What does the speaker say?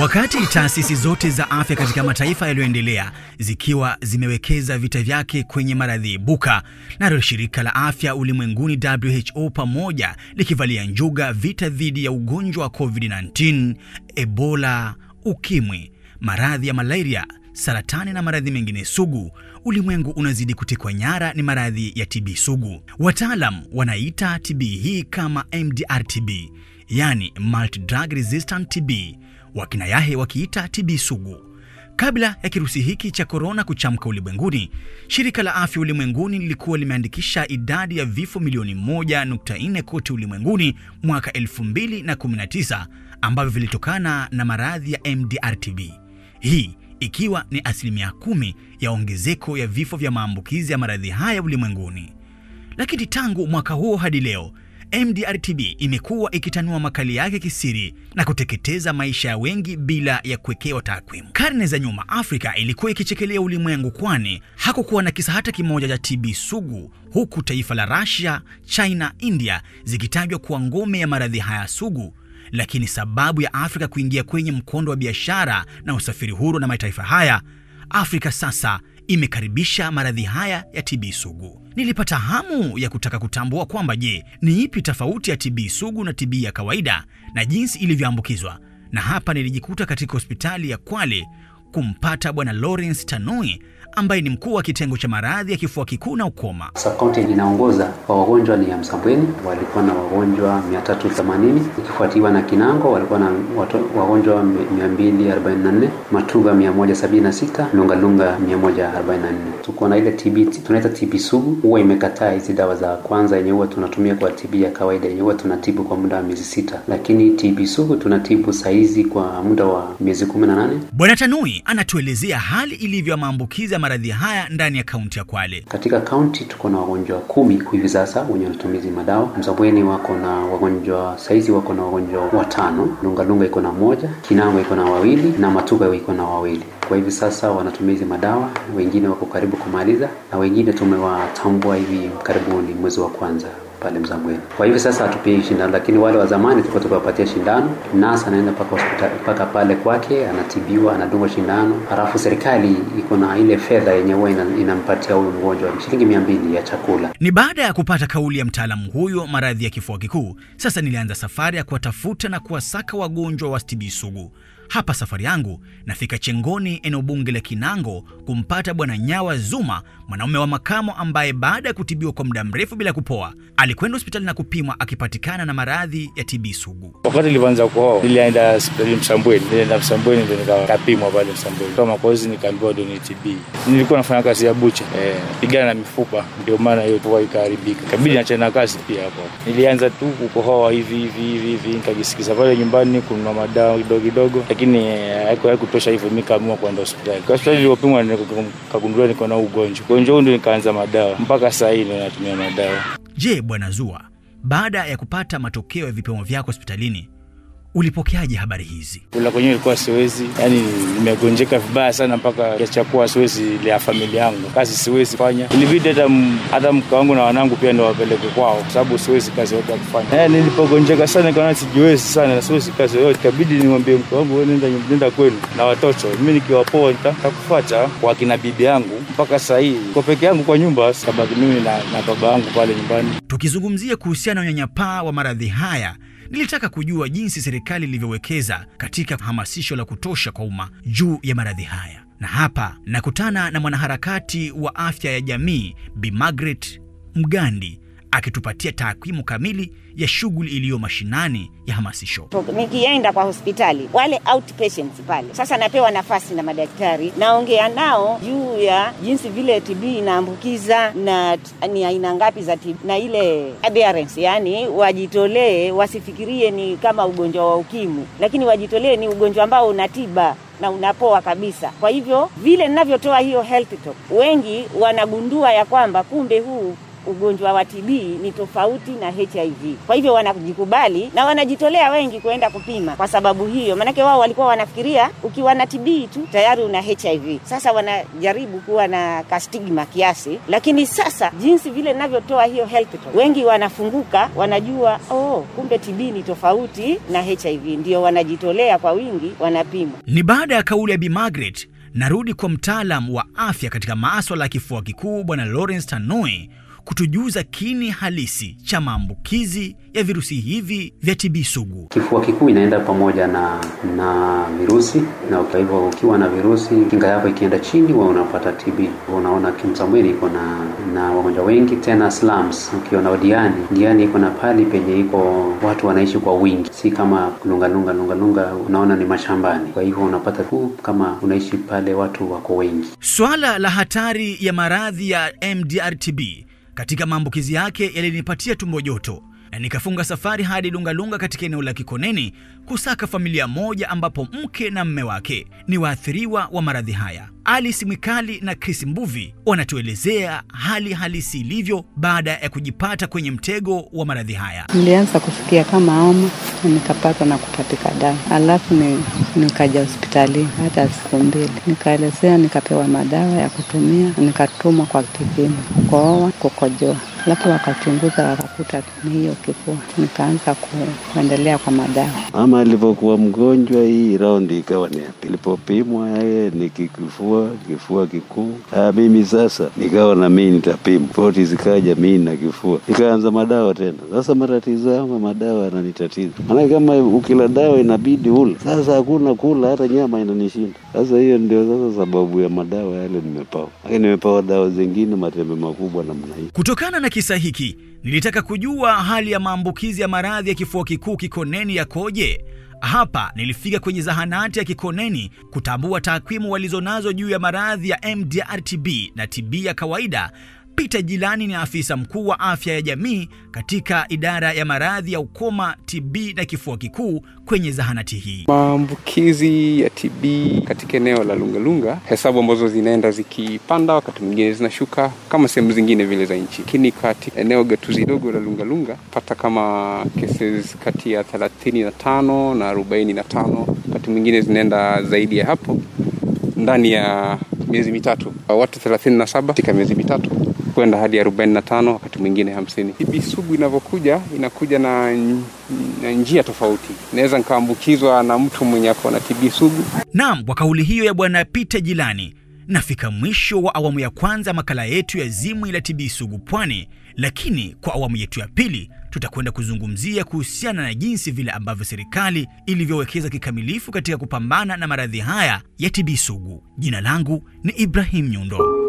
Wakati taasisi zote za afya katika mataifa yaliyoendelea zikiwa zimewekeza vita vyake kwenye maradhi ibuka, nalo shirika la afya ulimwenguni WHO pamoja likivalia njuga vita dhidi ya ugonjwa wa COVID-19, Ebola, ukimwi, maradhi ya malaria, saratani na maradhi mengine sugu, ulimwengu unazidi kutekwa nyara ni maradhi ya TB sugu. Wataalam wanaita TB hii kama MDR-TB, yani multi drug resistant TB wakina Yahe wakiita TB sugu. Kabla ya kirusi hiki cha korona kuchamka ulimwenguni, shirika la afya ulimwenguni lilikuwa limeandikisha idadi ya vifo milioni 1.4 kote ulimwenguni mwaka 2019 ambavyo vilitokana na maradhi ya MDR-TB, hii ikiwa ni asilimia kumi ya ongezeko ya vifo vya maambukizi ya maradhi haya ulimwenguni. Lakini tangu mwaka huo hadi leo MDR-TB imekuwa ikitanua makali yake kisiri na kuteketeza maisha ya wengi bila ya kuwekewa takwimu. Karne za nyuma, Afrika ilikuwa ikichekelea ulimwengu, kwani hakukuwa na kisa hata kimoja cha TB sugu, huku taifa la Russia, China, India zikitajwa kuwa ngome ya maradhi haya sugu. Lakini sababu ya Afrika kuingia kwenye mkondo wa biashara na usafiri huru na mataifa haya, Afrika sasa imekaribisha maradhi haya ya TB sugu. Nilipata hamu ya kutaka kutambua kwamba je, ni ipi tofauti ya TB sugu na TB ya kawaida na jinsi ilivyoambukizwa, na hapa nilijikuta katika hospitali ya Kwale kumpata Bwana Lawrence Tanui ambaye ni mkuu wa kitengo cha maradhi ya kifua kikuu na ukoma. Sub-county inaongoza kwa wagonjwa ni ya Msambweni, walikuwa na wagonjwa 380 ikifuatiwa na Kinango walikuwa na wagonjwa 244, Matuga 176, Lungalunga 144. Tuko na ile TB tunaita TB sugu, huwa imekataa hizi dawa za kwanza yenye huwa tunatumia kwa TB ya kawaida yenye huwa tunatibu kwa muda wa miezi sita, lakini TB sugu tunatibu saizi kwa muda wa miezi 18. Bwana Tanui anatuelezea hali ilivyo ya maambukizi ya maradhi haya ndani ya kaunti ya Kwale. Katika kaunti tuko na wagonjwa kumi hivi sasa wenye wanatumizi madawa. Msabweni wako na wagonjwa saizi, wako na wagonjwa watano, Lungalunga iko na moja, Kinango iko na wawili na Matuga iko na wawili. Kwa hivi sasa wanatumizi madawa, wengine wako karibu kumaliza na wengine tumewatambua hivi karibuni mwezi wa kwanza pale Mzambweni. Kwa hivyo sasa hatupii shindano, lakini wale wa zamani tulikuwa tukiwapatia shindano. Nasa anaenda mpaka hospitali mpaka pale kwake, anatibiwa, anadungwa shindano, halafu serikali iko na ile fedha yenye huwa inampatia huyu mgonjwa shilingi mia mbili ya chakula. Ni baada ya kupata kauli ya mtaalamu huyo maradhi ya kifua kikuu, sasa nilianza safari ya kuwatafuta na kuwasaka wagonjwa wa TB sugu. Hapa safari yangu nafika Chengoni, eneo bunge la Kinango, kumpata Bwana Nyawa Zuma, mwanaume wa makamo ambaye baada ya kutibiwa kwa muda mrefu bila kupoa alikwenda hospitali na kupimwa akipatikana na maradhi ya TB sugu. Wakati nilipoanza kuhoa, nilienda hospitali Msambweni, nilienda Msambweni ndio nikapimwa pale Msambweni, kama makozi nikaambiwa ndio ni TB. Nilikuwa nafanya kazi ya bucha eh, pigana na mifupa, ndio maana hiyo pua ikaharibika, kabidi nachana kazi pia hapo. Nilianza tu kukohoa hivi hivi hivi, nikajisikiza pale nyumbani kununua madawa kidogo kidogo lakini haikutosha hivyo, mi kaamua kwenda hospitali. Kwa hospitali nilipopimwa kagunduliwa niko na ugonjwa. Ugonjwa huu ndio nikaanza madawa, mpaka saa hii ndio natumia madawa. Je, Bwana Zua, baada ya kupata matokeo ya vipimo vyako hospitalini ulipokeaje habari hizi? Kula kwenyewe ilikuwa siwezi, yani nimegonjeka vibaya sana mpaka kiasi cha kuwa siwezi lea familia yangu, kazi siwezi fanya. Ilibidi hata hata mke wangu na wanangu pia ndio wapeleke kwao, kwa sababu siwezi kazi yote ya kufanya. Eh, nilipogonjeka sana nikaona sijiwezi sana na siwezi kazi yoyote, ikabidi nimwambie mke wangu, wewe nenda nenda kwenu na watoto, mimi nikiwapoa nitakufuata kwa kina bibi yangu. Mpaka sasa hii kwa peke yangu kwa nyumba, sababu mimi na, na baba yangu pale nyumbani. Tukizungumzia kuhusiana na unyanyapaa wa maradhi haya nilitaka kujua jinsi serikali ilivyowekeza katika hamasisho la kutosha kwa umma juu ya maradhi haya, na hapa nakutana na mwanaharakati wa afya ya jamii Bi Margaret Mgandi akitupatia takwimu kamili ya shughuli iliyo mashinani ya hamasisho. Nikienda kwa hospitali wale outpatients pale, sasa napewa nafasi na madaktari, naongea nao juu ya jinsi vile TB inaambukiza na ni aina ngapi za TB na ile adherence, yani wajitolee, wasifikirie ni kama ugonjwa wa ukimwi, lakini wajitolee ni ugonjwa ambao una tiba na unapoa kabisa. Kwa hivyo vile ninavyotoa hiyo health talk, wengi wanagundua ya kwamba kumbe huu ugonjwa wa TB ni tofauti na HIV. Kwa hivyo wanajikubali na wanajitolea wengi kuenda kupima kwa sababu hiyo, maanake wao walikuwa wanafikiria ukiwa na TB tu tayari una HIV. Sasa wanajaribu kuwa na kastigma kiasi, lakini sasa jinsi vile ninavyotoa hiyo health talk, wengi wanafunguka, wanajua oh, kumbe TB ni tofauti na HIV, ndio wanajitolea kwa wingi, wanapima. Ni baada ya kauli ya Bi Margaret, narudi kwa mtaalam wa afya katika maswala ya kifua kikuu Bwana Lawrence Tanui kutujuza kini halisi cha maambukizi ya virusi hivi vya TB sugu. Kifua kikuu inaenda pamoja na na virusi, na kwa hivyo ukiwa na virusi, kinga yako ikienda chini, wewe unapata TB. Unaona Kimsambweni iko na na wagonjwa wengi, tena slums. Ukiona Diani, Diani iko na pali penye iko watu wanaishi kwa wingi, si kama lungalunga Lunga Lunga Lunga, unaona ni mashambani. Kwa hivyo unapata tu kama unaishi pale watu wako wengi. Swala la hatari ya maradhi ya MDR-TB katika maambukizi yake yalinipatia tumbo joto na nikafunga safari hadi Lungalunga katika eneo la Kikoneni kusaka familia moja ambapo mke na mme wake ni waathiriwa wa maradhi haya. Alice Mwikali na Chris Mbuvi wanatuelezea hali halisi ilivyo baada ya kujipata kwenye mtego wa maradhi haya. Nilianza kusikia kama homa na nikapatwa na kutapika damu, alafu ni, nikaja hospitali hata siku mbili, nikaelezea, nikapewa madawa ya kutumia, nikatumwa kwa kipimo kukohoa, kukojoa alafu wakachunguza wakakuta ni hiyo kifua, nikaanza kuendelea kwa madawa. Mama alivyokuwa mgonjwa, hii raundi ikawa ni ilipopimwa yeye ni kifua kifua kikuu. Ah, mimi sasa nikawa na mimi nitapimwa, ripoti zikaja mimi na kifua, nikaanza madawa tena. Sasa matatizo yangu madawa yananitatiza, maanake kama ukila dawa inabidi ule, sasa hakuna kula, hata nyama inanishinda. Sasa hiyo ndio sasa sababu ya madawa yale nimepawa, lakini nimepawa dawa zingine matembe makubwa namna hii. Kutokana na kisa hiki, nilitaka kujua hali ya maambukizi ya maradhi ya kifua kikuu Kikoneni yakoje. Hapa nilifika kwenye zahanati ya Kikoneni kutambua takwimu walizonazo juu ya maradhi ya MDR-TB na TB ya kawaida. Peter Jilani ni afisa mkuu wa afya ya jamii katika idara ya maradhi ya ukoma, TB na kifua kikuu kwenye zahanati hii. Maambukizi ya TB katika eneo la Lungalunga, hesabu ambazo zinaenda zikipanda, wakati mwingine zinashuka kama sehemu zingine vile za nchi, lakini katika eneo gatuzi dogo la Lungalunga pata kama cases kati ya 35 na 45, wakati mwingine zinaenda zaidi ya hapo ndani ya miezi mitatu, watu 37 katika miezi mitatu kwenda hadi 45 wakati mwingine 50. TB sugu inavyokuja inakuja na, na njia tofauti. Naweza nikaambukizwa na mtu mwenye ako na TB sugu. Naam, kwa kauli hiyo ya Bwana Peter Jilani nafika mwisho wa awamu ya kwanza makala yetu ya Zimwi la TB sugu Pwani, lakini kwa awamu yetu ya pili tutakwenda kuzungumzia kuhusiana na jinsi vile ambavyo serikali ilivyowekeza kikamilifu katika kupambana na maradhi haya ya TB sugu. Jina langu ni Ibrahim Nyundo.